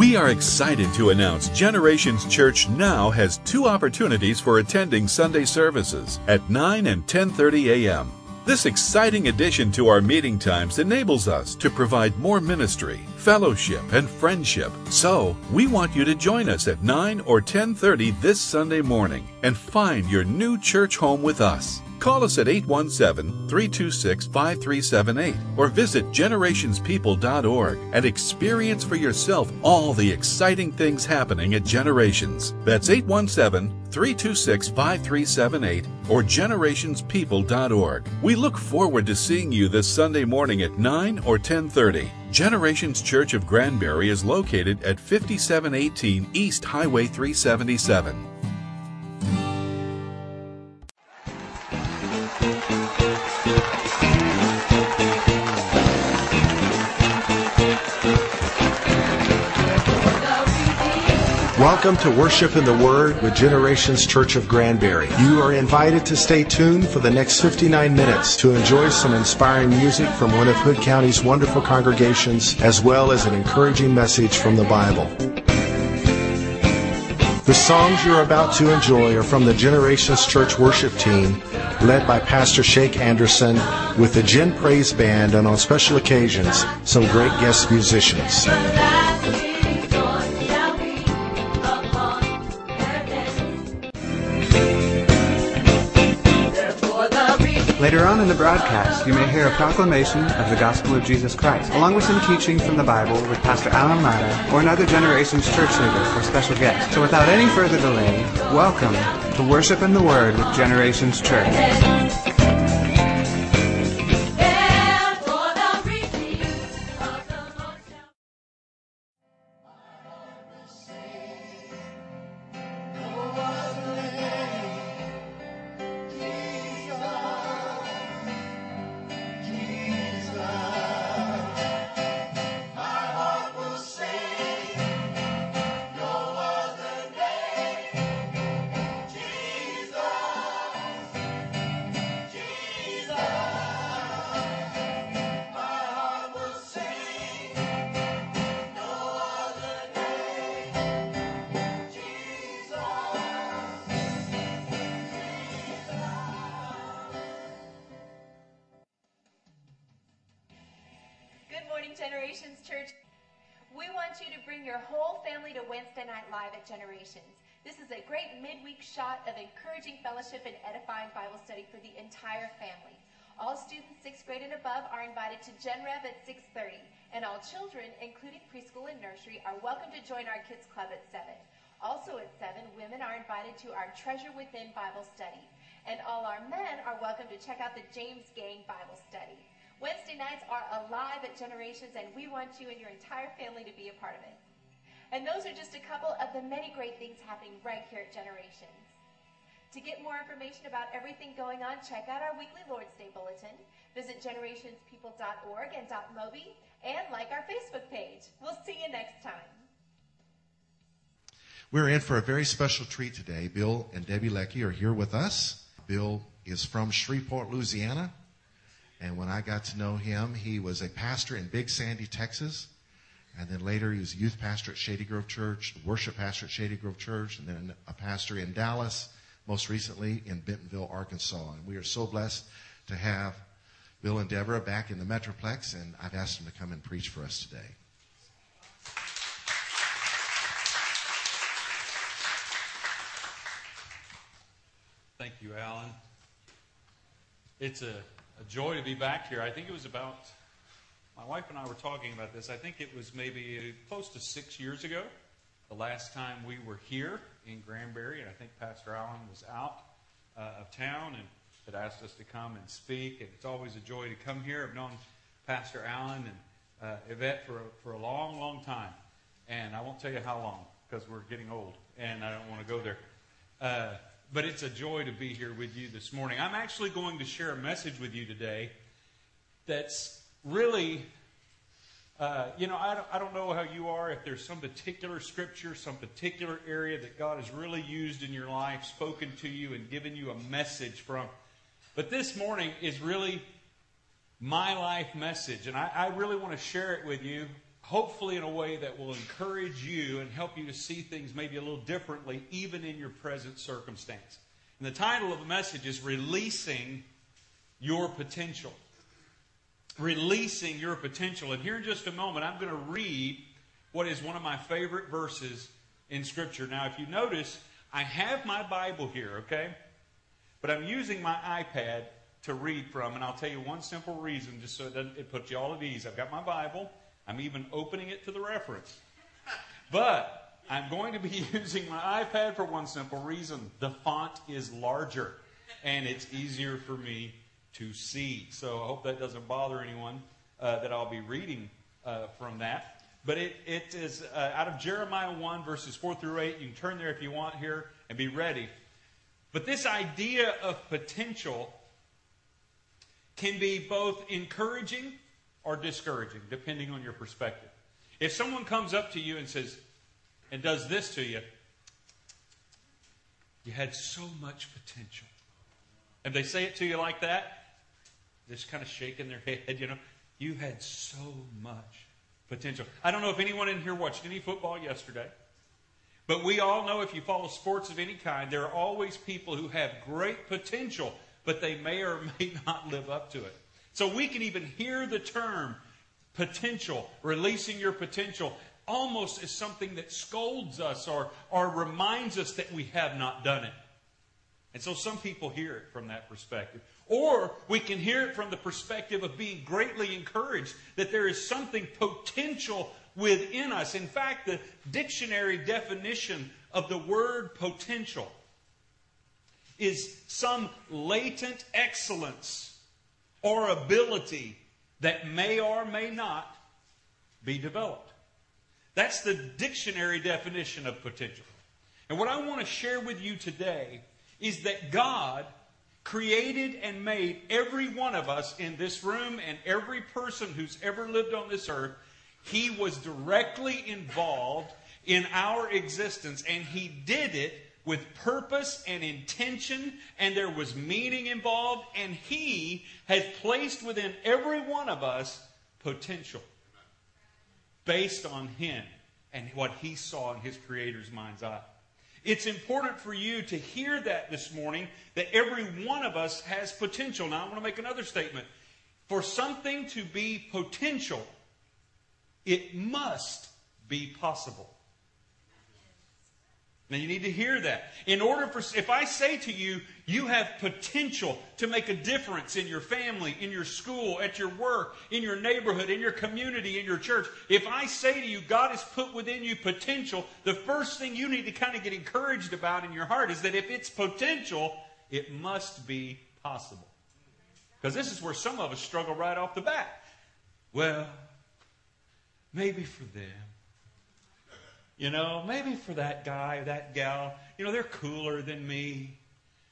We are excited to announce Generations Church now has two opportunities for attending Sunday services at 9 and 10:30 a.m. This exciting addition to our meeting times enables us to provide more ministry, fellowship, and friendship. So, we want you to join us at 9 or 10:30 this Sunday morning and find your new church home with us. Call us at 817-326-5378 or visit generationspeople.org and experience for yourself all the exciting things happening at Generations. That's 817-326-5378 or generationspeople.org. We look forward to seeing you this Sunday morning at 9 or 10:30. Generations Church of Granbury is located at 5718 East Highway 377. Welcome to Worship in the Word with Generations Church of Granbury. You are invited to stay tuned for the next 59 minutes to enjoy some inspiring music from one of Hood County's wonderful congregations, as well as an encouraging message from the Bible. The songs you're about to enjoy are from the Generations Church worship team, led by Pastor Shake Anderson, with the Gen Praise Band, and on special occasions, some great guest musicians. Later on in the broadcast, you may hear a proclamation of the gospel of Jesus Christ, along with some teaching from the Bible with Pastor Alan Latta or another generation's church leader or special guest. So without any further delay, welcome to Worship in the Word with Generations Church. Entire family. All students 6th grade and above are invited to Gen Rev at 6.30, and all children, including preschool and nursery, are welcome to join our Kids Club at 7. Also at 7, women are invited to our Treasure Within Bible study, and all our men are welcome to check out the James Gang Bible study. Wednesday nights are alive at Generations, and we want you and your entire family to be a part of it. And those are just a couple of the many great things happening right here at Generations. To get more information about everything going on, check out our weekly Lord's Day Bulletin. Visit generationspeople.org and .mobi, and like our Facebook page. We'll see you next time. We're in for a very special treat today. Bill and Debbie Leckie are here with us. Bill is from Shreveport, Louisiana. And when I got to know him, he was a pastor in Big Sandy, Texas. And then later he was a youth pastor at Shady Grove Church, worship pastor at Shady Grove Church, and then a pastor in Dallas, most recently in Bentonville, Arkansas. And we are so blessed to have Bill and Deborah back in the Metroplex, and I've asked them to come and preach for us today. Thank you, Alan. It's a, a joy to be back here. I think it was about, my wife and I were talking about this. I think it was maybe close to six years ago, the last time we were here in Granbury, and I think Pastor Allen was out uh, of town and had asked us to come and speak. And it's always a joy to come here. I've known Pastor Allen and uh, Yvette for a, for a long, long time. And I won't tell you how long because we're getting old and I don't want to go there. Uh, but it's a joy to be here with you this morning. I'm actually going to share a message with you today that's really, uh, you know, I don't, I don't know how you are, if there's some particular scripture, some particular area that God has really used in your life, spoken to you, and given you a message from. But this morning is really my life message, and I, I really want to share it with you. hopefully in a way that will encourage you and help you to see things maybe a little differently, even in your present circumstance. And the title of the message is Releasing Your Potential. Releasing Your Potential. And here in just a moment, I'm going to read what is one of my favorite verses in Scripture. Now, if you notice, I have my Bible here, okay? But I'm using my iPad to read from, and I'll tell you one simple reason, just so it, it puts you all at ease. I've got my Bible. I'm even opening it to the reference. But I'm going to be using my iPad for one simple reason. The font is larger, and it's easier for me to see. So I hope that doesn't bother anyone uh, that I'll be reading uh, from that. But it, it is uh, out of Jeremiah 1, verses 4 through 8. You can turn there if you want here and be ready. But this idea of potential can be both encouraging or discouraging, depending on your perspective. If someone comes up to you and says, and does this to you, you had so much potential. And they say it to you like that, just kind of shaking their head, you know, you had so much potential. I don't know if anyone in here watched any football yesterday, but we all know if you follow sports of any kind, there are always people who have great potential, but they may or may not live up to it. So we can even hear the term potential, releasing your potential, almost as something that scolds us or, or reminds us that we have not done it. And so some people hear it from that perspective. Or we can hear it from the perspective of being greatly encouraged that there is something potential within us. In fact, the dictionary definition of the word potential is some latent excellence or ability that may or may not be developed. That's the dictionary definition of potential. And what I want to share with you today is that God created and made every one of us in this room and every person who's ever lived on this earth. He was directly involved in our existence, and He did it with purpose and intention, and there was meaning involved, and He has placed within every one of us potential based on Him and what He saw in His Creator's mind's eye. It's important for you to hear that this morning that every one of us has potential. Now, I want to make another statement. For something to be potential, it must be possible. Now you need to hear that. In order for, if I say to you, you have potential to make a difference in your family, in your school, at your work, in your neighborhood, in your community, in your church. If I say to you, God has put within you potential, the first thing you need to kind of get encouraged about in your heart is that if it's potential, it must be possible. Because this is where some of us struggle right off the bat. Well, maybe for them. You know, maybe for that guy or that gal, you know, they're cooler than me.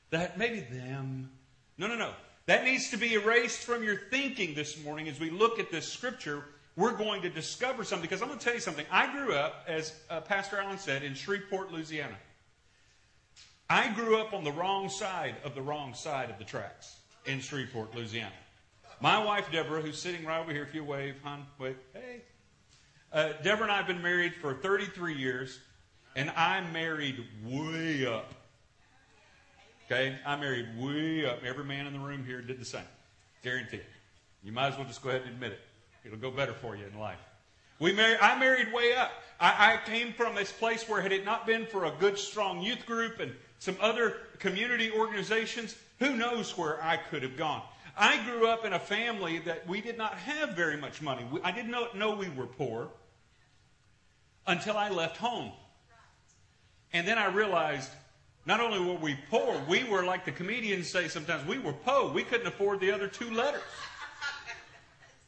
That maybe them. No, no, no. That needs to be erased from your thinking this morning as we look at this scripture. We're going to discover something because I'm going to tell you something. I grew up, as uh, Pastor Allen said, in Shreveport, Louisiana. I grew up on the wrong side of the wrong side of the tracks in Shreveport, Louisiana. My wife, Deborah, who's sitting right over here, if you wave, hon, wave, hey, uh, Deborah and I have been married for 33 years, and I married way up. Okay? I married way up. Every man in the room here did the same. Guarantee it. You might as well just go ahead and admit it. It'll go better for you in life. We married, I married way up. I, I came from this place where had it not been for a good, strong youth group and some other community organizations, who knows where I could have gone. I grew up in a family that we did not have very much money. I did not know we were poor until I left home. And then I realized not only were we poor, we were like the comedians say sometimes, we were po. We couldn't afford the other two letters.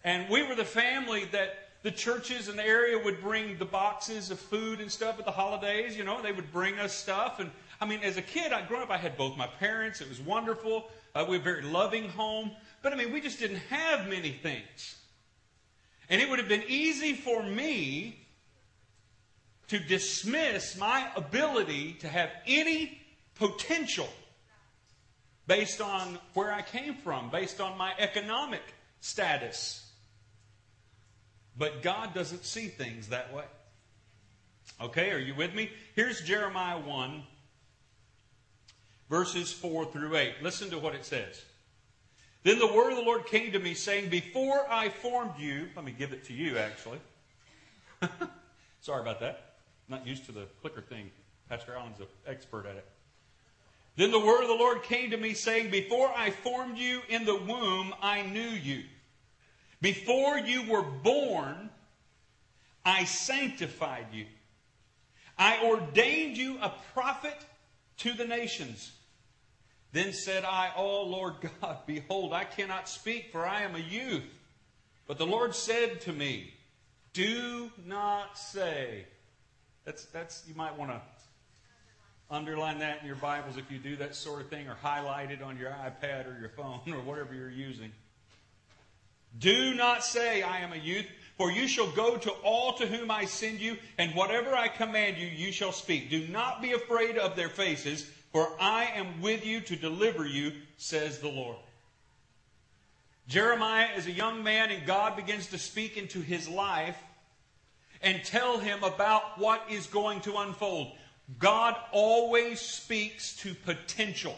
And we were the family that the churches in the area would bring the boxes of food and stuff at the holidays. You know, they would bring us stuff. And I mean, as a kid, I grew up, I had both my parents. It was wonderful. Uh, we were a very loving home. But I mean, we just didn't have many things. And it would have been easy for me to dismiss my ability to have any potential based on where I came from, based on my economic status. But God doesn't see things that way. Okay, are you with me? Here's Jeremiah 1, verses 4 through 8. Listen to what it says. Then the word of the Lord came to me, saying, Before I formed you, let me give it to you actually. Sorry about that. I'm not used to the clicker thing. Pastor Allen's an expert at it. Then the word of the Lord came to me, saying, Before I formed you in the womb, I knew you. Before you were born, I sanctified you. I ordained you a prophet to the nations. Then said I, Oh Lord God, behold, I cannot speak, for I am a youth. But the Lord said to me, Do not say. That's, that's you might want to underline that in your Bibles if you do that sort of thing, or highlight it on your iPad or your phone or whatever you're using. Do not say, I am a youth, for you shall go to all to whom I send you, and whatever I command you, you shall speak. Do not be afraid of their faces for I am with you to deliver you, says the Lord. Jeremiah is a young man, and God begins to speak into his life and tell him about what is going to unfold. God always speaks to potential.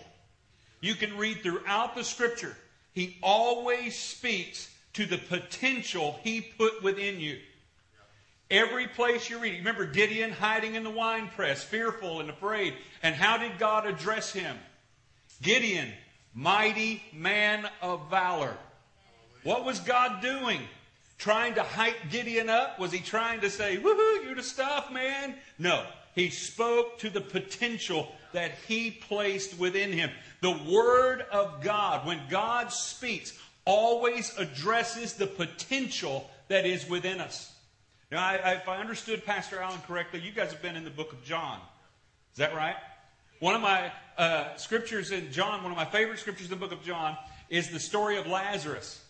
You can read throughout the scripture, he always speaks to the potential he put within you. Every place you read. Remember Gideon hiding in the wine press, fearful and afraid. And how did God address him? Gideon, mighty man of valor. What was God doing? Trying to hype Gideon up? Was he trying to say, woohoo, you're the stuff, man? No. He spoke to the potential that he placed within him. The Word of God, when God speaks, always addresses the potential that is within us. Now, I, I, if I understood Pastor Allen correctly, you guys have been in the book of John. Is that right? One of my uh, scriptures in John, one of my favorite scriptures in the book of John, is the story of Lazarus.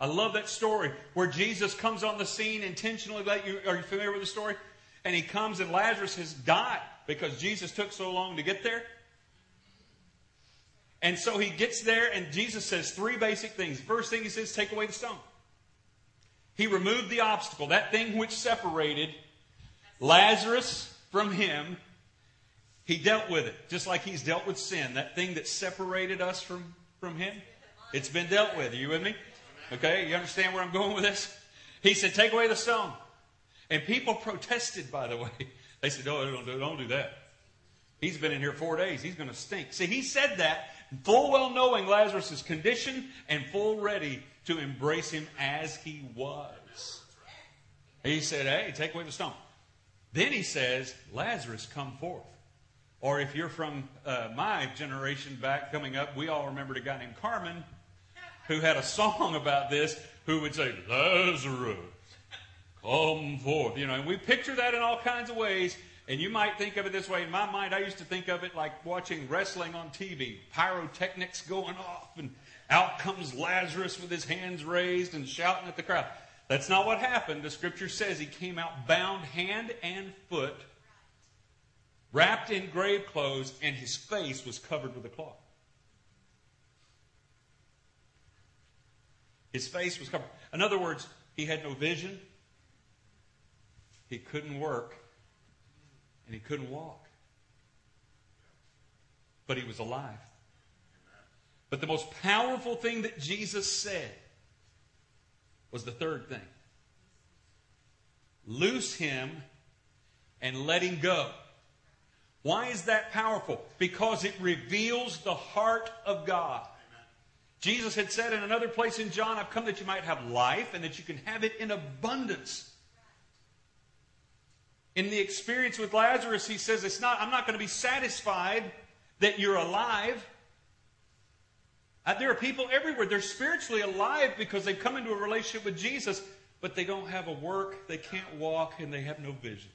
I love that story where Jesus comes on the scene intentionally. You, are you familiar with the story? And he comes and Lazarus has died because Jesus took so long to get there. And so he gets there, and Jesus says three basic things. First thing he says, take away the stone. He removed the obstacle, that thing which separated Lazarus from him. He dealt with it, just like he's dealt with sin, that thing that separated us from, from him. It's been dealt with. Are you with me? Okay, you understand where I'm going with this? He said, Take away the stone. And people protested, by the way. They said, No, don't do, don't do that. He's been in here four days. He's going to stink. See, he said that full well knowing Lazarus' condition and full ready to embrace him as he was. He said, Hey, take away the stone. Then he says, Lazarus, come forth. Or if you're from uh, my generation back coming up, we all remembered a guy named Carmen who had a song about this who would say, Lazarus, come forth. You know, and we picture that in all kinds of ways. And you might think of it this way. In my mind, I used to think of it like watching wrestling on TV, pyrotechnics going off and out comes Lazarus with his hands raised and shouting at the crowd. That's not what happened. The scripture says he came out bound hand and foot, wrapped in grave clothes, and his face was covered with a cloth. His face was covered. In other words, he had no vision, he couldn't work, and he couldn't walk. But he was alive. But the most powerful thing that Jesus said was the third thing loose him and let him go. Why is that powerful? Because it reveals the heart of God. Jesus had said in another place in John, I've come that you might have life and that you can have it in abundance. In the experience with Lazarus, he says, it's not, I'm not going to be satisfied that you're alive. Uh, there are people everywhere. They're spiritually alive because they've come into a relationship with Jesus, but they don't have a work, they can't walk, and they have no vision.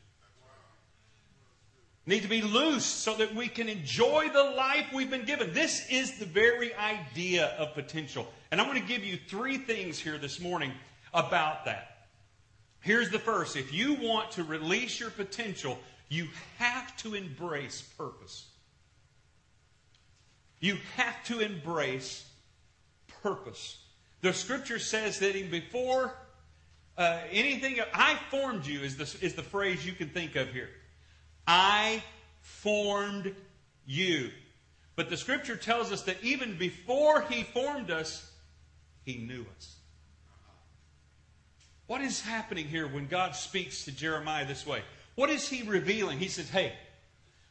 Need to be loose so that we can enjoy the life we've been given. This is the very idea of potential. And I'm going to give you three things here this morning about that. Here's the first if you want to release your potential, you have to embrace purpose. You have to embrace purpose. The scripture says that even before uh, anything. I formed you is the, is the phrase you can think of here. I formed you. But the scripture tells us that even before he formed us, he knew us. What is happening here when God speaks to Jeremiah this way? What is he revealing? He says, Hey,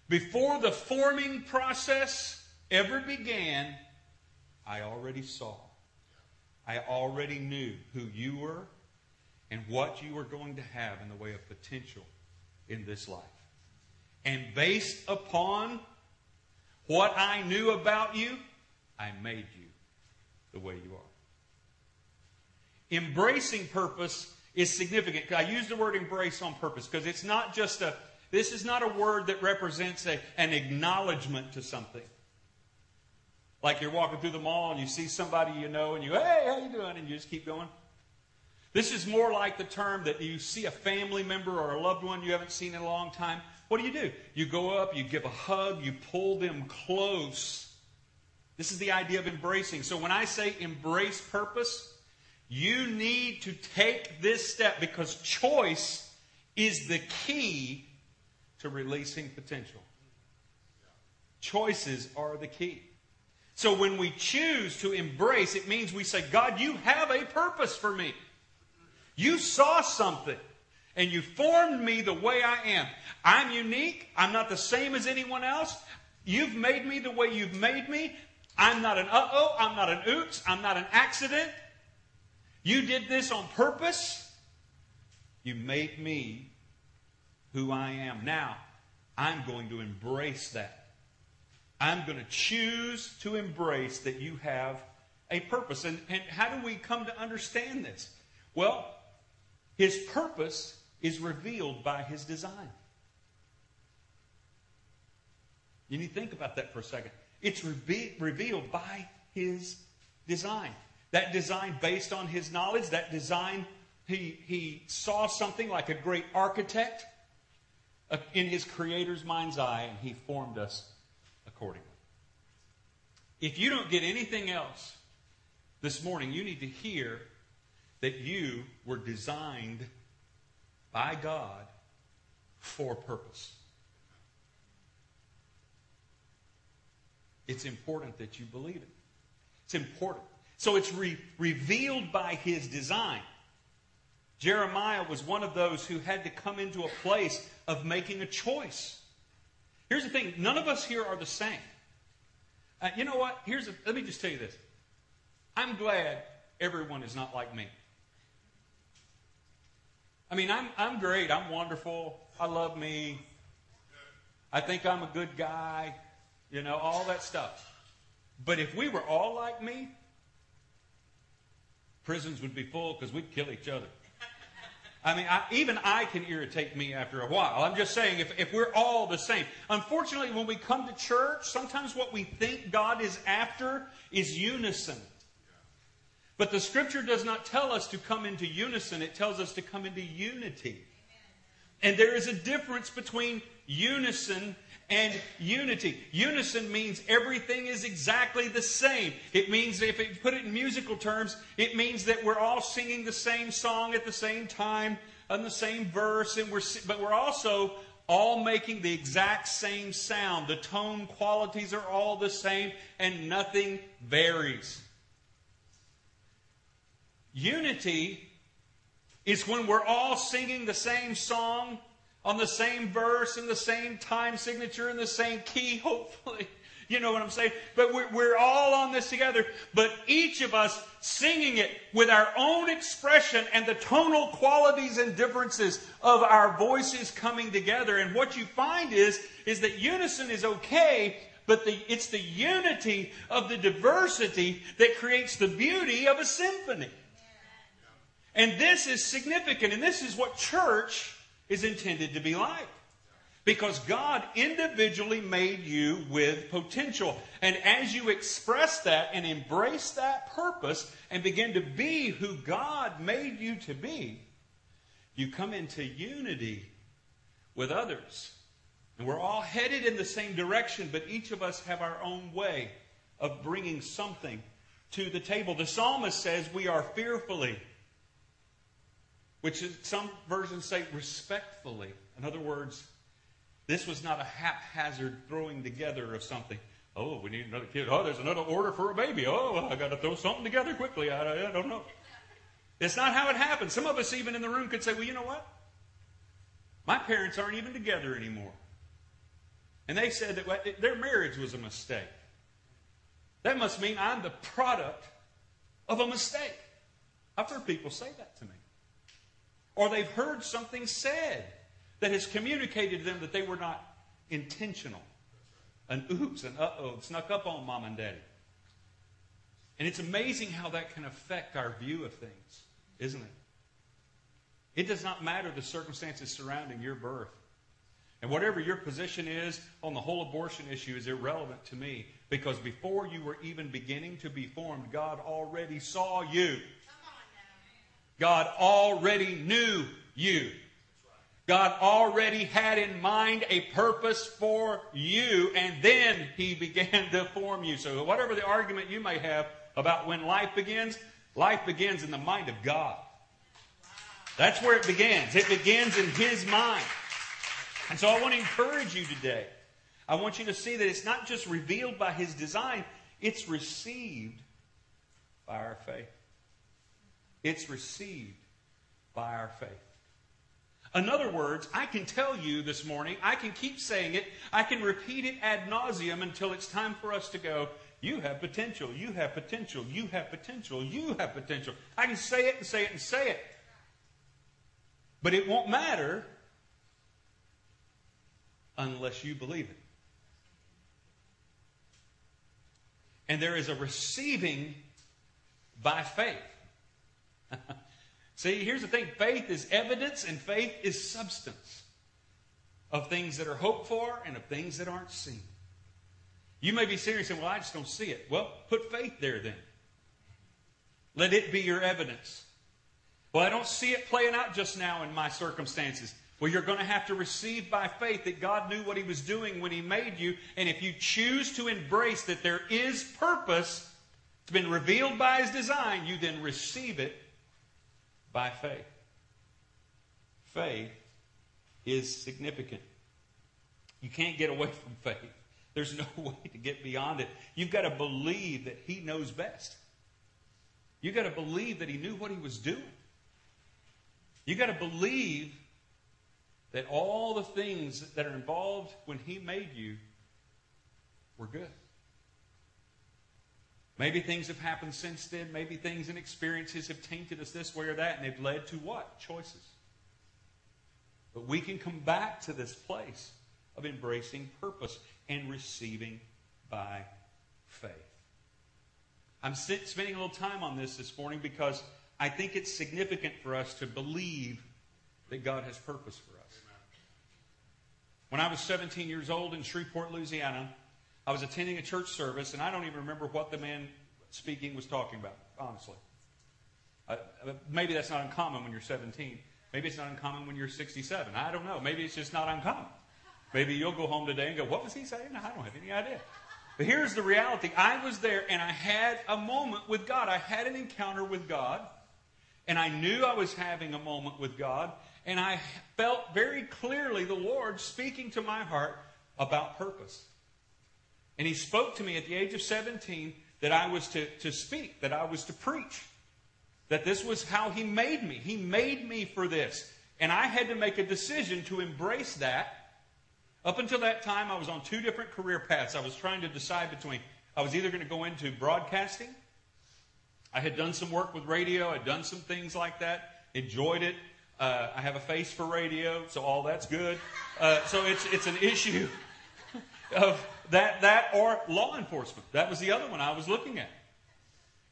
before the forming process ever began, I already saw. I already knew who you were and what you were going to have in the way of potential in this life. And based upon what I knew about you, I made you the way you are. Embracing purpose is significant. I use the word embrace on purpose because it's not just a, this is not a word that represents a, an acknowledgement to something. Like you're walking through the mall and you see somebody you know and you, hey, how you doing? And you just keep going. This is more like the term that you see a family member or a loved one you haven't seen in a long time. What do you do? You go up, you give a hug, you pull them close. This is the idea of embracing. So when I say embrace purpose, you need to take this step because choice is the key to releasing potential. Choices are the key. So when we choose to embrace, it means we say, God, you have a purpose for me. You saw something and you formed me the way I am. I'm unique. I'm not the same as anyone else. You've made me the way you've made me. I'm not an uh oh. I'm not an oops. I'm not an accident. You did this on purpose. You made me who I am. Now, I'm going to embrace that. I'm going to choose to embrace that you have a purpose. And, and how do we come to understand this? Well, his purpose is revealed by his design. You need to think about that for a second. It's revealed by his design. That design based on his knowledge, that design, he, he saw something like a great architect uh, in his creator's mind's eye, and he formed us accordingly. If you don't get anything else this morning, you need to hear that you were designed by God for purpose. It's important that you believe it. It's important. So it's re- revealed by his design. Jeremiah was one of those who had to come into a place of making a choice. Here's the thing none of us here are the same. Uh, you know what? Here's a, let me just tell you this. I'm glad everyone is not like me. I mean, I'm, I'm great. I'm wonderful. I love me. I think I'm a good guy. You know, all that stuff. But if we were all like me, prisons would be full because we'd kill each other. I mean, I, even I can irritate me after a while. I'm just saying, if, if we're all the same. Unfortunately, when we come to church, sometimes what we think God is after is unison. But the scripture does not tell us to come into unison, it tells us to come into unity. And there is a difference between unison and unity. Unison means everything is exactly the same. It means, if you put it in musical terms, it means that we're all singing the same song at the same time on the same verse, and we're, but we're also all making the exact same sound. The tone qualities are all the same, and nothing varies. Unity is when we're all singing the same song on the same verse and the same time signature and the same key, hopefully. You know what I'm saying? But we're, we're all on this together, but each of us singing it with our own expression and the tonal qualities and differences of our voices coming together. And what you find is, is that unison is okay, but the, it's the unity of the diversity that creates the beauty of a symphony. And this is significant, and this is what church is intended to be like. Because God individually made you with potential. And as you express that and embrace that purpose and begin to be who God made you to be, you come into unity with others. And we're all headed in the same direction, but each of us have our own way of bringing something to the table. The psalmist says we are fearfully which is, some versions say respectfully. In other words, this was not a haphazard throwing together of something. Oh, we need another kid. Oh, there's another order for a baby. Oh, I got to throw something together quickly. I, I don't know. It's not how it happened. Some of us, even in the room, could say, well, you know what? My parents aren't even together anymore. And they said that their marriage was a mistake. That must mean I'm the product of a mistake. I've heard people say that to me. Or they've heard something said that has communicated to them that they were not intentional. An oops, an uh oh, snuck up on mom and daddy. And it's amazing how that can affect our view of things, isn't it? It does not matter the circumstances surrounding your birth. And whatever your position is on the whole abortion issue is irrelevant to me because before you were even beginning to be formed, God already saw you. God already knew you. God already had in mind a purpose for you, and then He began to form you. So, whatever the argument you may have about when life begins, life begins in the mind of God. That's where it begins. It begins in His mind. And so, I want to encourage you today. I want you to see that it's not just revealed by His design, it's received by our faith. It's received by our faith. In other words, I can tell you this morning, I can keep saying it, I can repeat it ad nauseum until it's time for us to go, you have potential, you have potential, you have potential, you have potential. I can say it and say it and say it. But it won't matter unless you believe it. And there is a receiving by faith. See, here's the thing faith is evidence and faith is substance of things that are hoped for and of things that aren't seen. You may be serious and Well, I just don't see it. Well, put faith there then. Let it be your evidence. Well, I don't see it playing out just now in my circumstances. Well, you're going to have to receive by faith that God knew what He was doing when He made you. And if you choose to embrace that there is purpose, it's been revealed by His design, you then receive it by faith. Faith is significant. You can't get away from faith. There's no way to get beyond it. You've got to believe that He knows best. You've got to believe that He knew what He was doing. You've got to believe that all the things that are involved when He made you were good. Maybe things have happened since then. Maybe things and experiences have tainted us this way or that, and they've led to what? Choices. But we can come back to this place of embracing purpose and receiving by faith. I'm spending a little time on this this morning because I think it's significant for us to believe that God has purpose for us. When I was 17 years old in Shreveport, Louisiana, I was attending a church service, and I don't even remember what the man speaking was talking about, honestly. Uh, maybe that's not uncommon when you're 17. Maybe it's not uncommon when you're 67. I don't know. Maybe it's just not uncommon. Maybe you'll go home today and go, What was he saying? I don't have any idea. But here's the reality I was there and I had a moment with God. I had an encounter with God, and I knew I was having a moment with God, and I felt very clearly the Lord speaking to my heart about purpose. And he spoke to me at the age of 17 that I was to, to speak, that I was to preach, that this was how he made me. He made me for this. And I had to make a decision to embrace that. Up until that time, I was on two different career paths. I was trying to decide between, I was either going to go into broadcasting. I had done some work with radio, I'd done some things like that, enjoyed it. Uh, I have a face for radio, so all that's good. Uh, so it's, it's an issue of that, that or law enforcement. That was the other one I was looking at.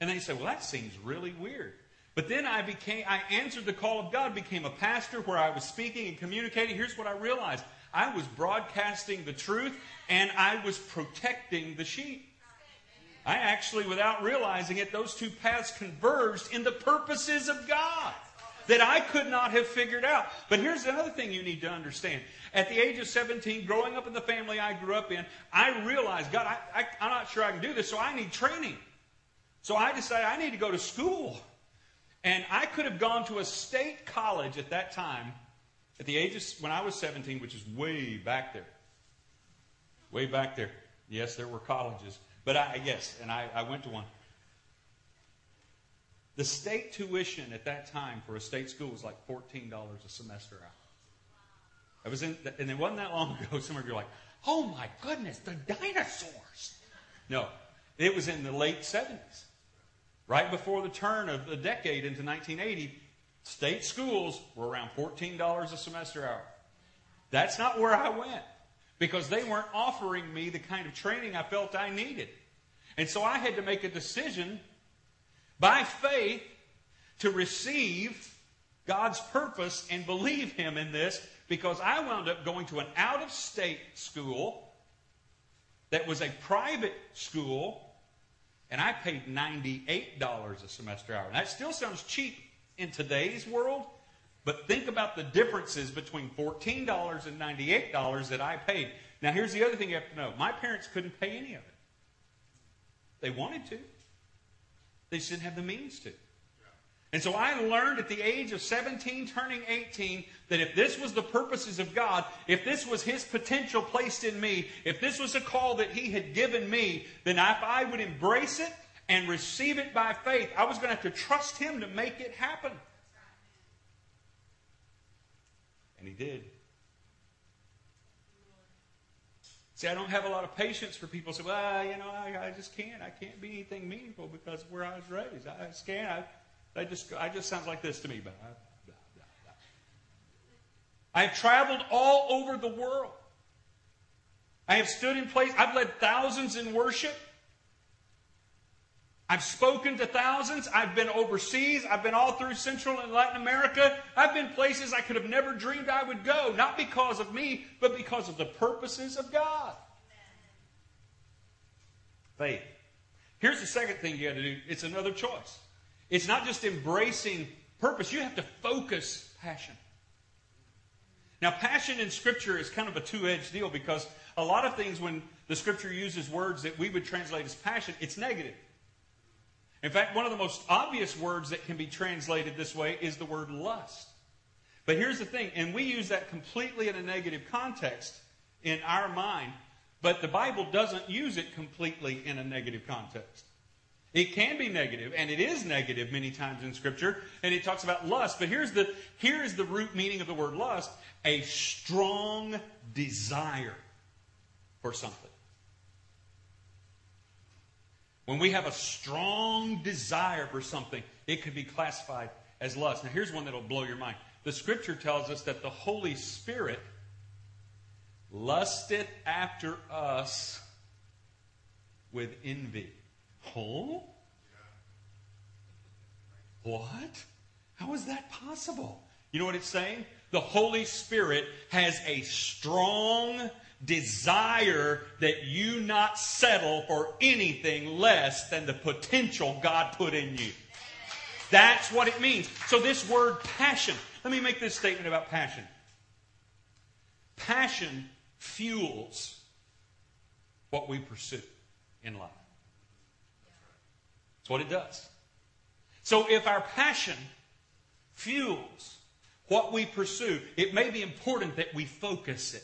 And they said, well, that seems really weird. But then I became, I answered the call of God, became a pastor where I was speaking and communicating. Here's what I realized. I was broadcasting the truth and I was protecting the sheep. I actually, without realizing it, those two paths converged in the purposes of God that I could not have figured out. But here's another thing you need to understand. At the age of 17, growing up in the family I grew up in, I realized, God, I, I, I'm not sure I can do this, so I need training. So I decided I need to go to school. And I could have gone to a state college at that time, at the age of when I was 17, which is way back there. Way back there. Yes, there were colleges. But I, yes, and I, I went to one. The state tuition at that time for a state school was like $14 a semester out. I was in, and it wasn't that long ago. Some of you are like, oh my goodness, the dinosaurs. No, it was in the late 70s. Right before the turn of the decade into 1980, state schools were around $14 a semester hour. That's not where I went because they weren't offering me the kind of training I felt I needed. And so I had to make a decision by faith to receive God's purpose and believe Him in this because I wound up going to an out of state school that was a private school and I paid $98 a semester hour. And that still sounds cheap in today's world, but think about the differences between $14 and $98 that I paid. Now, here's the other thing you have to know my parents couldn't pay any of it. They wanted to, they just didn't have the means to. And so I learned at the age of 17, turning 18, that if this was the purposes of God, if this was His potential placed in me, if this was a call that He had given me, then if I would embrace it and receive it by faith, I was going to have to trust Him to make it happen. And He did. See, I don't have a lot of patience for people say, well, you know, I, I just can't. I can't be anything meaningful because of where I was raised. I just can't. I, I just, I just sounds like this to me, but I have traveled all over the world. I have stood in place. I've led thousands in worship. I've spoken to thousands. I've been overseas. I've been all through Central and Latin America. I've been places I could have never dreamed I would go, not because of me, but because of the purposes of God. Faith. Here's the second thing you got to do it's another choice. It's not just embracing purpose, you have to focus passion. Now, passion in Scripture is kind of a two edged deal because a lot of things, when the Scripture uses words that we would translate as passion, it's negative. In fact, one of the most obvious words that can be translated this way is the word lust. But here's the thing, and we use that completely in a negative context in our mind, but the Bible doesn't use it completely in a negative context. It can be negative, and it is negative many times in Scripture, and it talks about lust. But here's the, here is the root meaning of the word lust a strong desire for something. When we have a strong desire for something, it could be classified as lust. Now, here's one that'll blow your mind. The Scripture tells us that the Holy Spirit lusteth after us with envy. Oh? What? How is that possible? You know what it's saying? The Holy Spirit has a strong desire that you not settle for anything less than the potential God put in you. That's what it means. So, this word passion, let me make this statement about passion. Passion fuels what we pursue in life. That's what it does. So if our passion fuels what we pursue, it may be important that we focus it.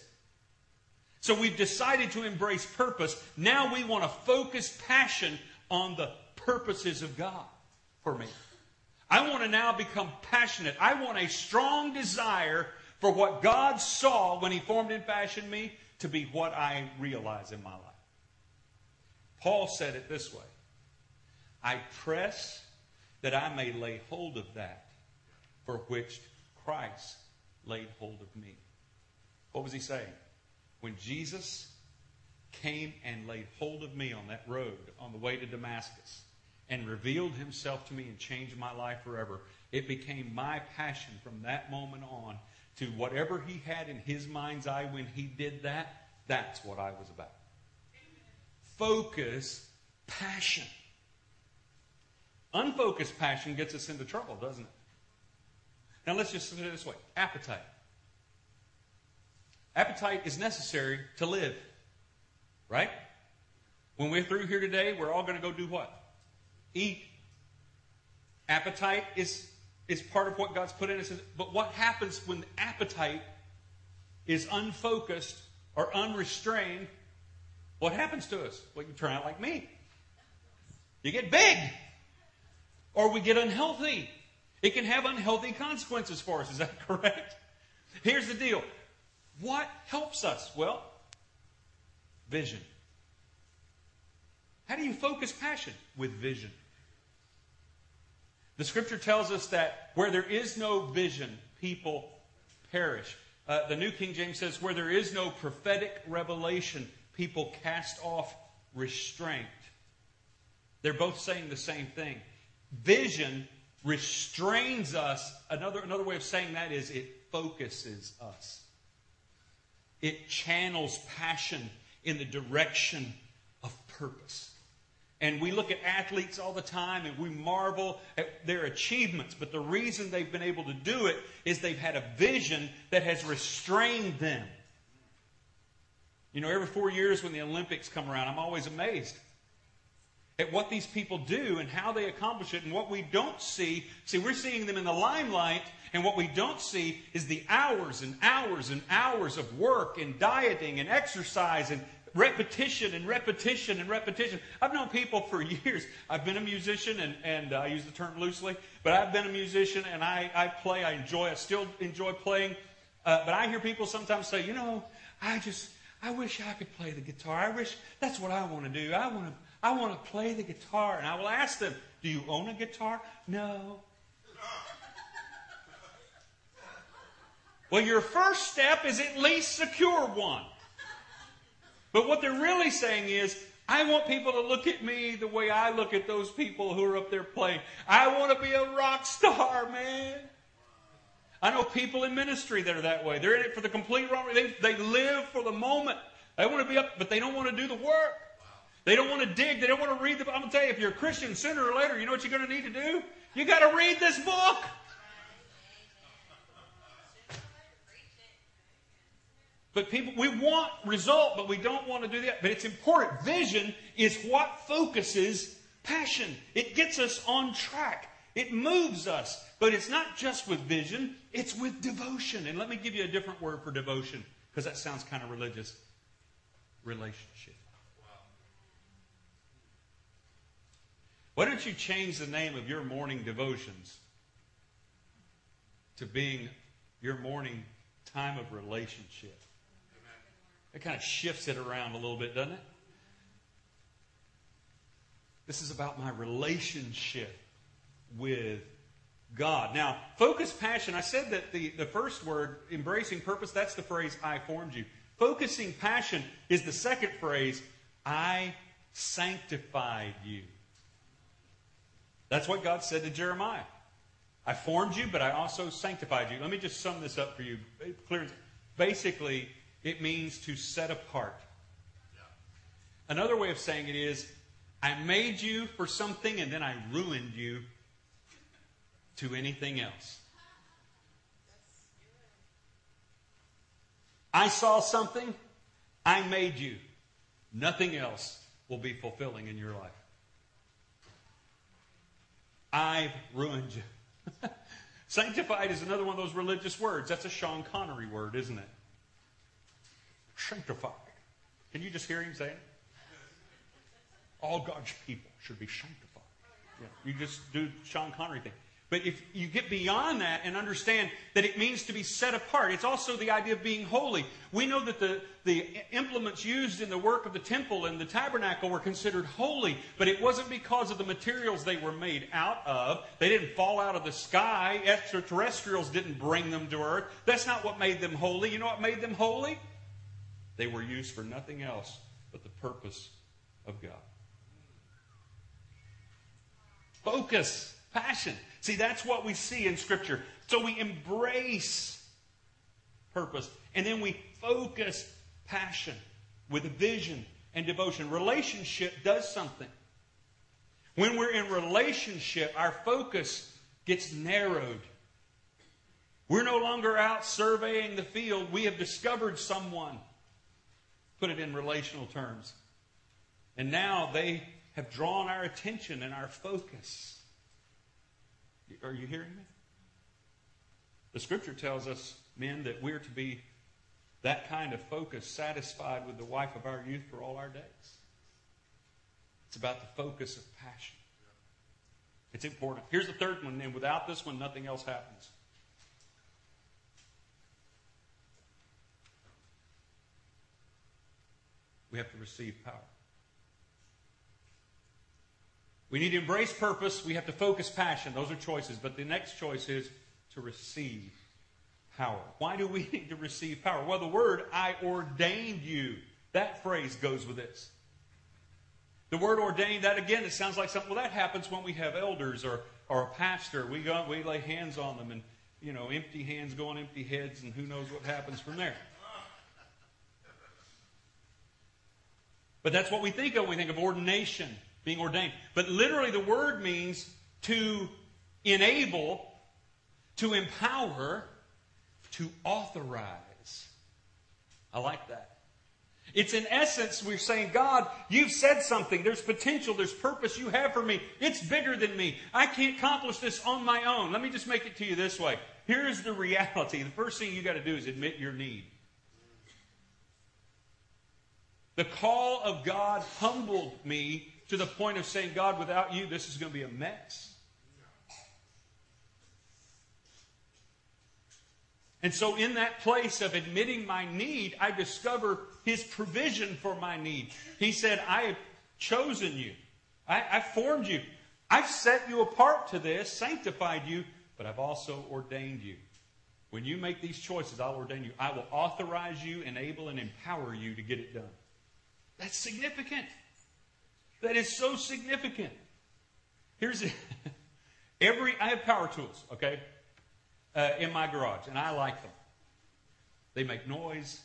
So we've decided to embrace purpose. Now we want to focus passion on the purposes of God for me. I want to now become passionate. I want a strong desire for what God saw when He formed and fashioned me to be what I realize in my life. Paul said it this way I press that I may lay hold of that for which Christ laid hold of me. What was he saying? When Jesus came and laid hold of me on that road on the way to Damascus and revealed himself to me and changed my life forever, it became my passion from that moment on to whatever he had in his mind's eye when he did that, that's what I was about. Focus, passion. Unfocused passion gets us into trouble, doesn't it? Now let's just put it this way appetite. Appetite is necessary to live, right? When we're through here today, we're all going to go do what? Eat. Appetite is is part of what God's put in us. But what happens when appetite is unfocused or unrestrained? What happens to us? Well, you turn out like me. You get big. Or we get unhealthy. It can have unhealthy consequences for us. Is that correct? Here's the deal. What helps us? Well, vision. How do you focus passion? With vision. The scripture tells us that where there is no vision, people perish. Uh, the New King James says, where there is no prophetic revelation, people cast off restraint. They're both saying the same thing. Vision restrains us. Another, another way of saying that is it focuses us. It channels passion in the direction of purpose. And we look at athletes all the time and we marvel at their achievements. But the reason they've been able to do it is they've had a vision that has restrained them. You know, every four years when the Olympics come around, I'm always amazed at what these people do and how they accomplish it and what we don't see. See, we're seeing them in the limelight, and what we don't see is the hours and hours and hours of work and dieting and exercise and repetition and repetition and repetition. I've known people for years. I've been a musician, and, and uh, I use the term loosely, but I've been a musician and I, I play, I enjoy, I still enjoy playing. Uh, but I hear people sometimes say, you know, I just, I wish I could play the guitar. I wish that's what I want to do. I want to, I want to play the guitar. And I will ask them, do you own a guitar? No. Well, your first step is at least secure one. But what they're really saying is, I want people to look at me the way I look at those people who are up there playing. I want to be a rock star, man. I know people in ministry that are that way. They're in it for the complete wrong. They, they live for the moment. They want to be up, but they don't want to do the work. They don't want to dig. They don't want to read the. I'm to tell you, if you're a Christian, sooner or later, you know what you're going to need to do? You got to read this book. But people, we want result, but we don't want to do that. But it's important. Vision is what focuses passion. It gets us on track. It moves us. But it's not just with vision, it's with devotion. And let me give you a different word for devotion, because that sounds kind of religious. Relationship. Why don't you change the name of your morning devotions to being your morning time of relationship? It kind of shifts it around a little bit, doesn't it? This is about my relationship with God. Now, focus passion, I said that the, the first word, embracing purpose, that's the phrase, I formed you. Focusing passion is the second phrase, I sanctified you. That's what God said to Jeremiah. I formed you, but I also sanctified you. Let me just sum this up for you. Basically, it means to set apart. Another way of saying it is, I made you for something and then I ruined you to anything else. I saw something, I made you. Nothing else will be fulfilling in your life. I've ruined you. Sanctified is another one of those religious words. That's a Sean Connery word, isn't it? Sanctified. Can you just hear him saying it? All God's people should be sanctified. Yeah, you just do Sean Connery thing. But if you get beyond that and understand that it means to be set apart, it's also the idea of being holy. We know that the, the implements used in the work of the temple and the tabernacle were considered holy, but it wasn't because of the materials they were made out of. They didn't fall out of the sky. Extraterrestrials didn't bring them to earth. That's not what made them holy. You know what made them holy? They were used for nothing else but the purpose of God. Focus, passion. See, that's what we see in Scripture. So we embrace purpose, and then we focus passion with vision and devotion. Relationship does something. When we're in relationship, our focus gets narrowed. We're no longer out surveying the field. We have discovered someone put it in relational terms. And now they have drawn our attention and our focus. Are you hearing me? The scripture tells us, men, that we're to be that kind of focus, satisfied with the wife of our youth for all our days. It's about the focus of passion. It's important. Here's the third one, and without this one, nothing else happens. We have to receive power. We need to embrace purpose. We have to focus passion. Those are choices. But the next choice is to receive power. Why do we need to receive power? Well, the word, I ordained you, that phrase goes with this. The word ordained, that again, it sounds like something, well, that happens when we have elders or, or a pastor. We, go, we lay hands on them and, you know, empty hands go on empty heads and who knows what happens from there. But that's what we think of we think of ordination, being ordained. But literally, the word means to enable, to empower, to authorize. I like that. It's in essence, we're saying, God, you've said something. There's potential. There's purpose you have for me. It's bigger than me. I can't accomplish this on my own. Let me just make it to you this way. Here's the reality. The first thing you got to do is admit your need. The call of God humbled me to the point of saying, God, without you, this is going to be a mess. And so, in that place of admitting my need, I discover his provision for my need. He said, I have chosen you, I, I formed you, I've set you apart to this, sanctified you, but I've also ordained you. When you make these choices, I'll ordain you. I will authorize you, enable, and empower you to get it done. That's significant. That is so significant. Here's every I have power tools, okay, uh, in my garage, and I like them. They make noise.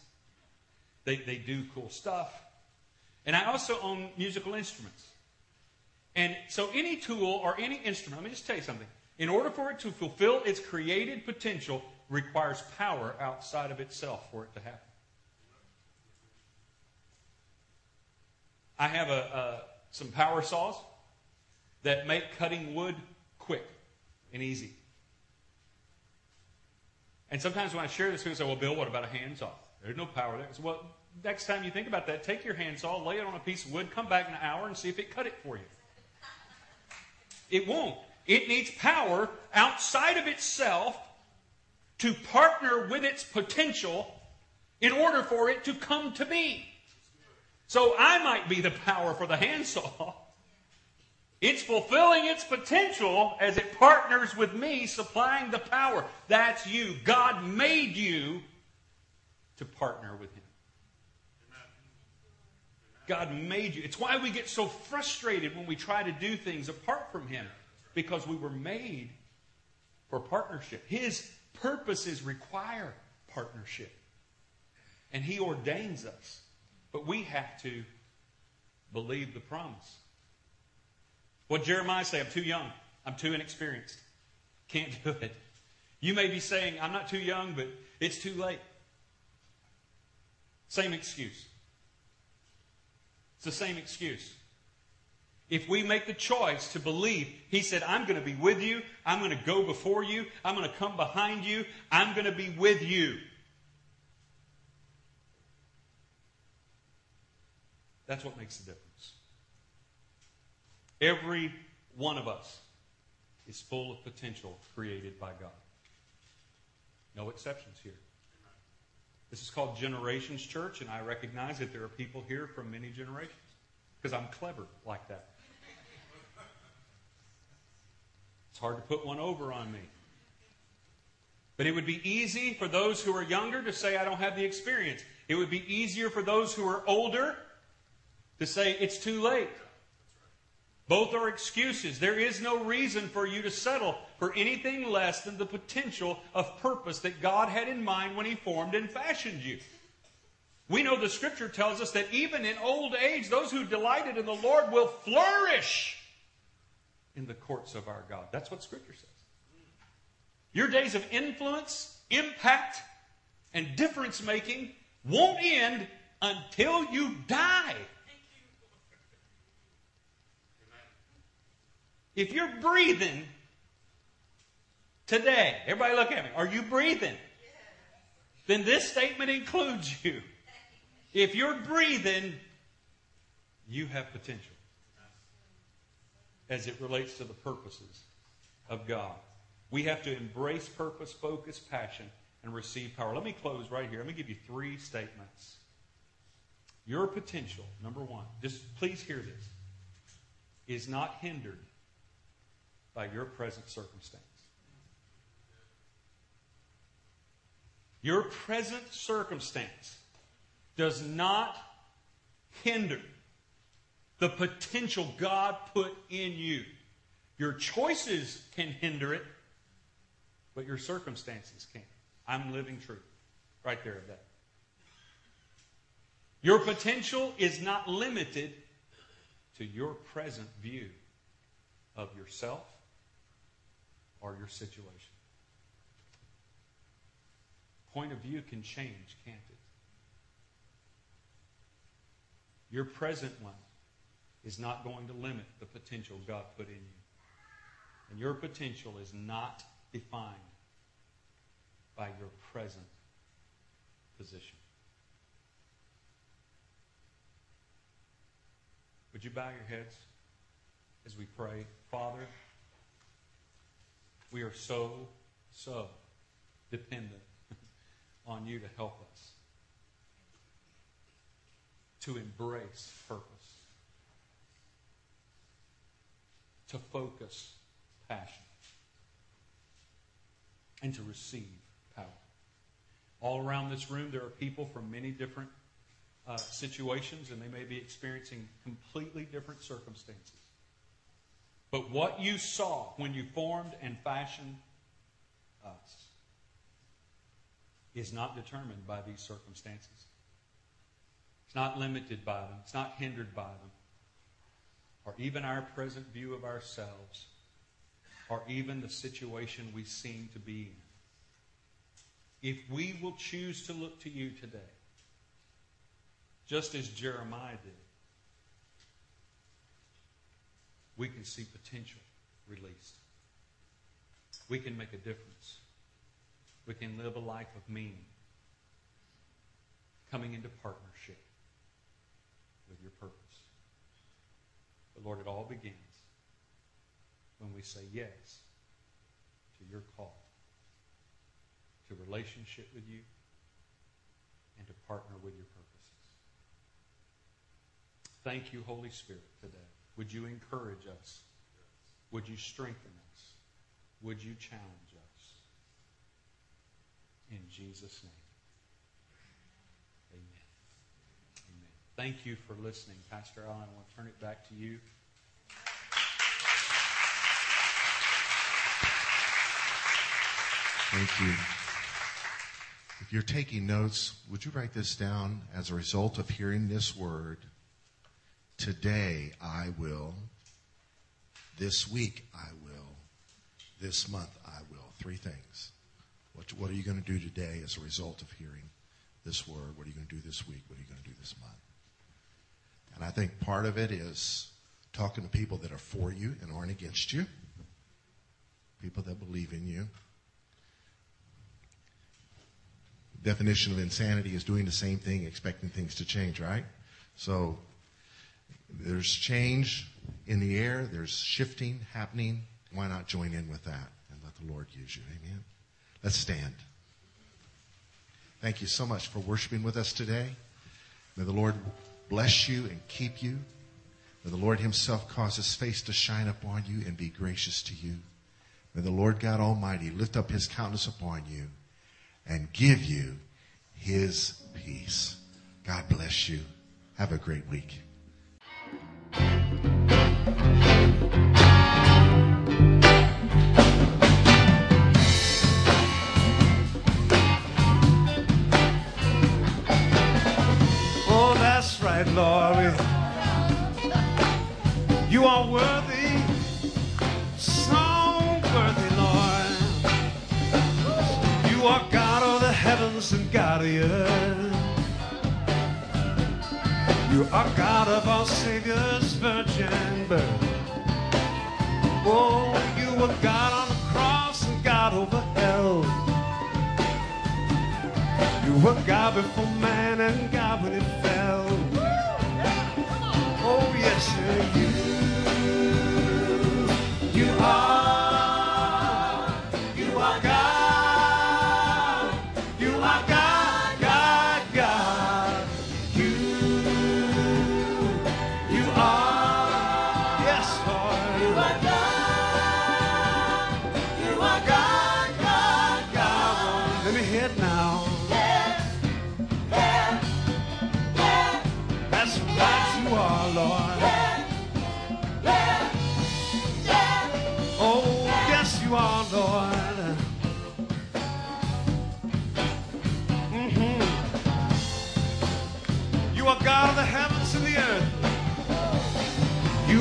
They they do cool stuff, and I also own musical instruments. And so, any tool or any instrument, let me just tell you something. In order for it to fulfill its created potential, requires power outside of itself for it to happen. I have a, some power saws that make cutting wood quick and easy. And sometimes when I share this, people say, Well, Bill, what about a handsaw? There's no power there. Well, next time you think about that, take your handsaw, lay it on a piece of wood, come back in an hour and see if it cut it for you. It won't. It needs power outside of itself to partner with its potential in order for it to come to be. So I might be the power for the handsaw. It's fulfilling its potential as it partners with me, supplying the power. That's you. God made you to partner with Him. God made you. It's why we get so frustrated when we try to do things apart from Him, because we were made for partnership. His purposes require partnership, and He ordains us. But we have to believe the promise. What Jeremiah say? I'm too young. I'm too inexperienced. Can't do it. You may be saying, I'm not too young, but it's too late. Same excuse. It's the same excuse. If we make the choice to believe, He said, I'm going to be with you. I'm going to go before you. I'm going to come behind you. I'm going to be with you. That's what makes the difference. Every one of us is full of potential created by God. No exceptions here. This is called Generations Church, and I recognize that there are people here from many generations because I'm clever like that. It's hard to put one over on me. But it would be easy for those who are younger to say, I don't have the experience. It would be easier for those who are older to say it's too late. Both are excuses. There is no reason for you to settle for anything less than the potential of purpose that God had in mind when He formed and fashioned you. We know the scripture tells us that even in old age, those who delighted in the Lord will flourish in the courts of our God. That's what scripture says. Your days of influence, impact, and difference making won't end until you die. If you're breathing, Today. Everybody look at me. Are you breathing? Then this statement includes you. If you're breathing, you have potential as it relates to the purposes of God. We have to embrace purpose, focus, passion, and receive power. Let me close right here. Let me give you three statements. Your potential, number one, just please hear this, is not hindered by your present circumstance. Your present circumstance does not hinder the potential God put in you. Your choices can hinder it, but your circumstances can't. I'm living truth right there of that. Your potential is not limited to your present view of yourself or your situation. Point of view can change, can't it? Your present one is not going to limit the potential God put in you. And your potential is not defined by your present position. Would you bow your heads as we pray? Father, we are so, so dependent on you to help us to embrace purpose, to focus passion, and to receive power. All around this room, there are people from many different uh, situations, and they may be experiencing completely different circumstances. But what you saw when you formed and fashioned us is not determined by these circumstances. It's not limited by them. It's not hindered by them. Or even our present view of ourselves. Or even the situation we seem to be in. If we will choose to look to you today, just as Jeremiah did, we can see potential released. We can make a difference. We can live a life of meaning, coming into partnership with your purpose. But Lord, it all begins when we say yes to your call, to relationship with you, and to partner with your purposes. Thank you, Holy Spirit, today. Would you encourage us? Would you strengthen us? Would you challenge us? In Jesus' name. Amen. Amen. Thank you for listening. Pastor Allen, I want to turn it back to you. Thank you. If you're taking notes, would you write this down as a result of hearing this word? Today I will. This week I will. This month I will. Three things. What, what are you going to do today as a result of hearing this word? What are you going to do this week? What are you going to do this month? And I think part of it is talking to people that are for you and aren't against you, people that believe in you. Definition of insanity is doing the same thing, expecting things to change, right? So there's change in the air, there's shifting happening. Why not join in with that and let the Lord use you? Amen. Let's stand. Thank you so much for worshiping with us today. May the Lord bless you and keep you. May the Lord Himself cause His face to shine upon you and be gracious to you. May the Lord God Almighty lift up His countenance upon you and give you His peace. God bless you. Have a great week. carrière. You are God of all Savior's virgin birth. Oh, you were God on the cross and God over hell. You were God before man and God when it fell. Oh, yes, you, you are.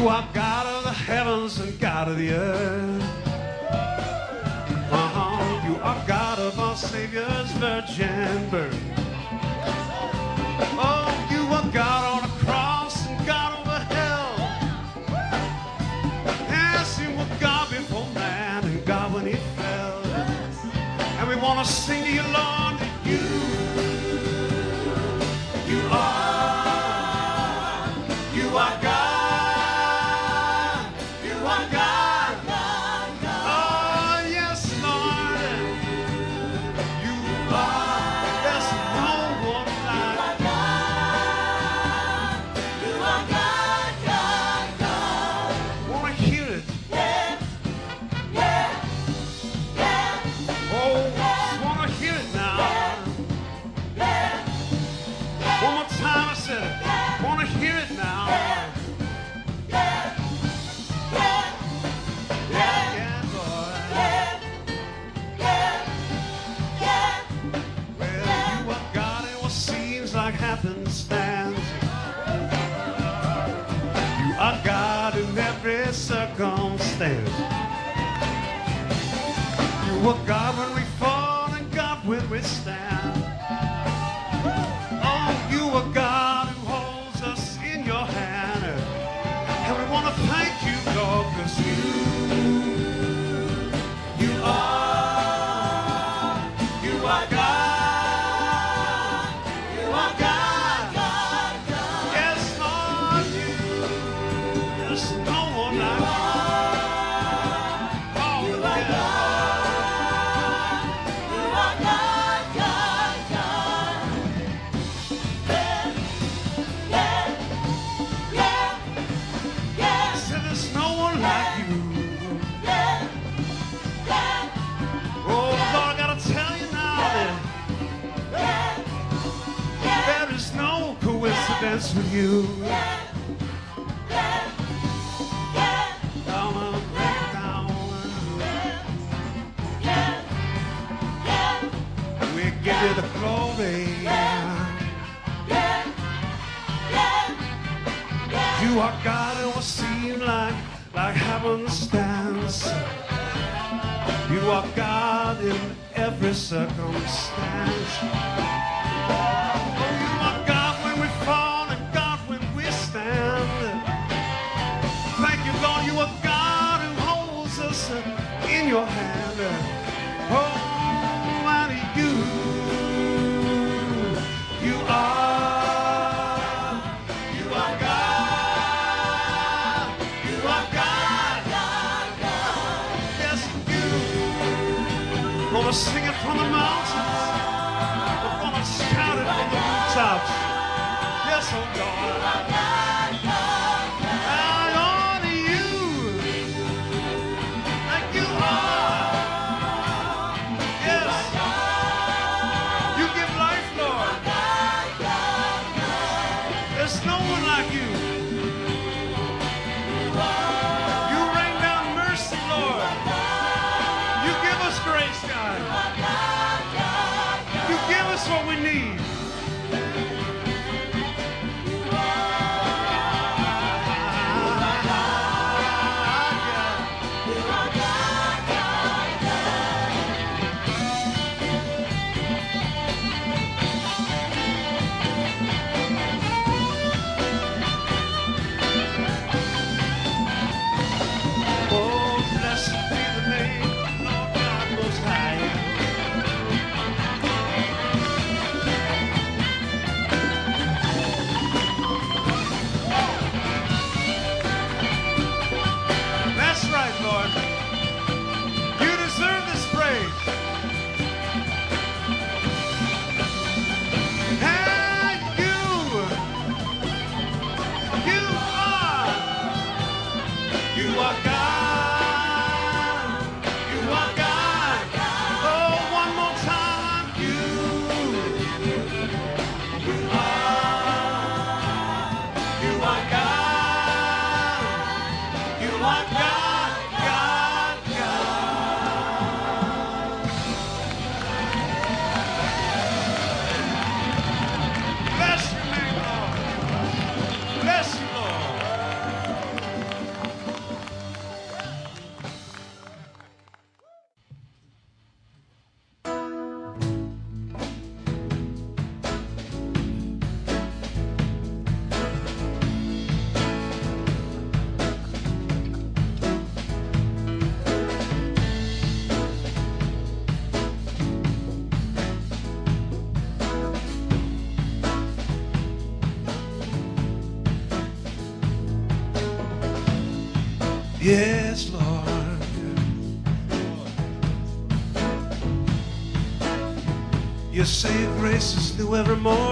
You are God of the heavens and God of the earth. Uh-huh. You are God of our Savior's virgin birth. Oh, you are God what God with you. Yeah. Yeah. Yeah. We give you the glory. You are God, it will seem like like heaven's. Oh, and he is every.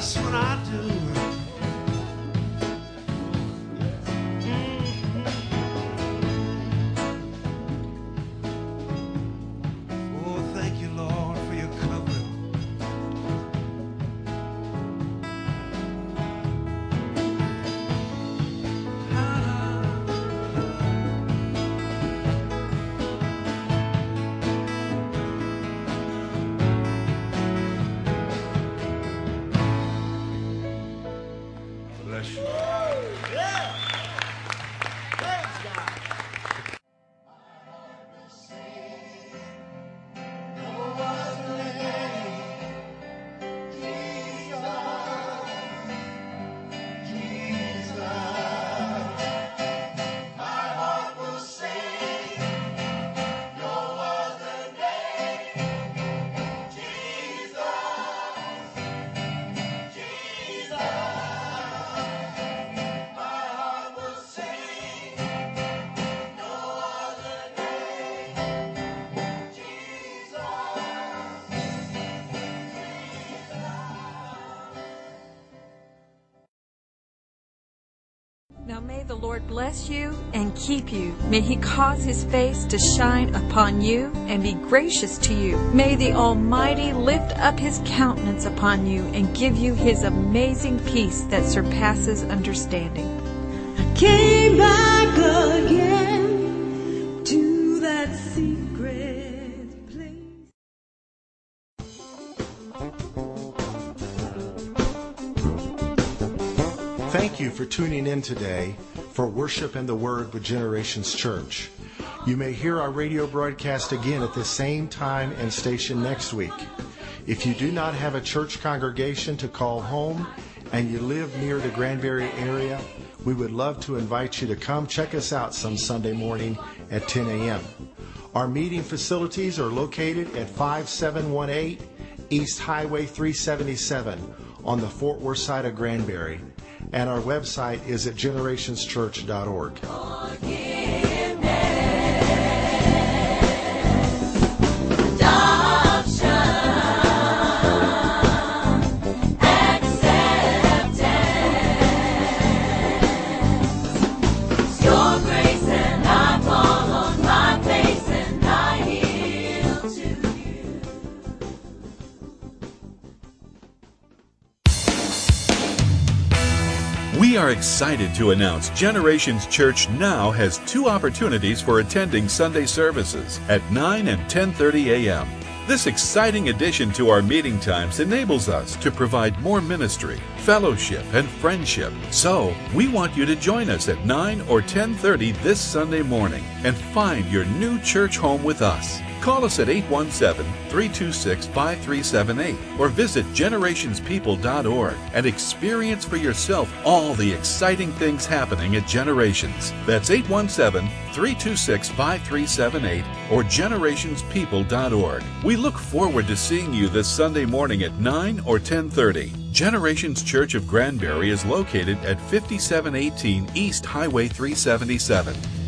That's what I do. Bless you and keep you. May he cause his face to shine upon you and be gracious to you. May the Almighty lift up his countenance upon you and give you his amazing peace that surpasses understanding. I Came back again to that secret place. Thank you for tuning in today for Worship and the Word with Generations Church. You may hear our radio broadcast again at the same time and station next week. If you do not have a church congregation to call home and you live near the Granbury area, we would love to invite you to come check us out some Sunday morning at 10 a.m. Our meeting facilities are located at 5718 East Highway 377 on the Fort Worth side of Granbury. And our website is at generationschurch.org. are excited to announce Generations Church now has two opportunities for attending Sunday services at 9 and 10:30 a.m. This exciting addition to our meeting times enables us to provide more ministry, fellowship, and friendship. So, we want you to join us at 9 or 10:30 this Sunday morning and find your new church home with us. Call us at 817-326-5378 or visit generationspeople.org and experience for yourself all the exciting things happening at Generations. That's 817-326-5378 or generationspeople.org. We look forward to seeing you this Sunday morning at 9 or 10:30. Generations Church of Granbury is located at 5718 East Highway 377.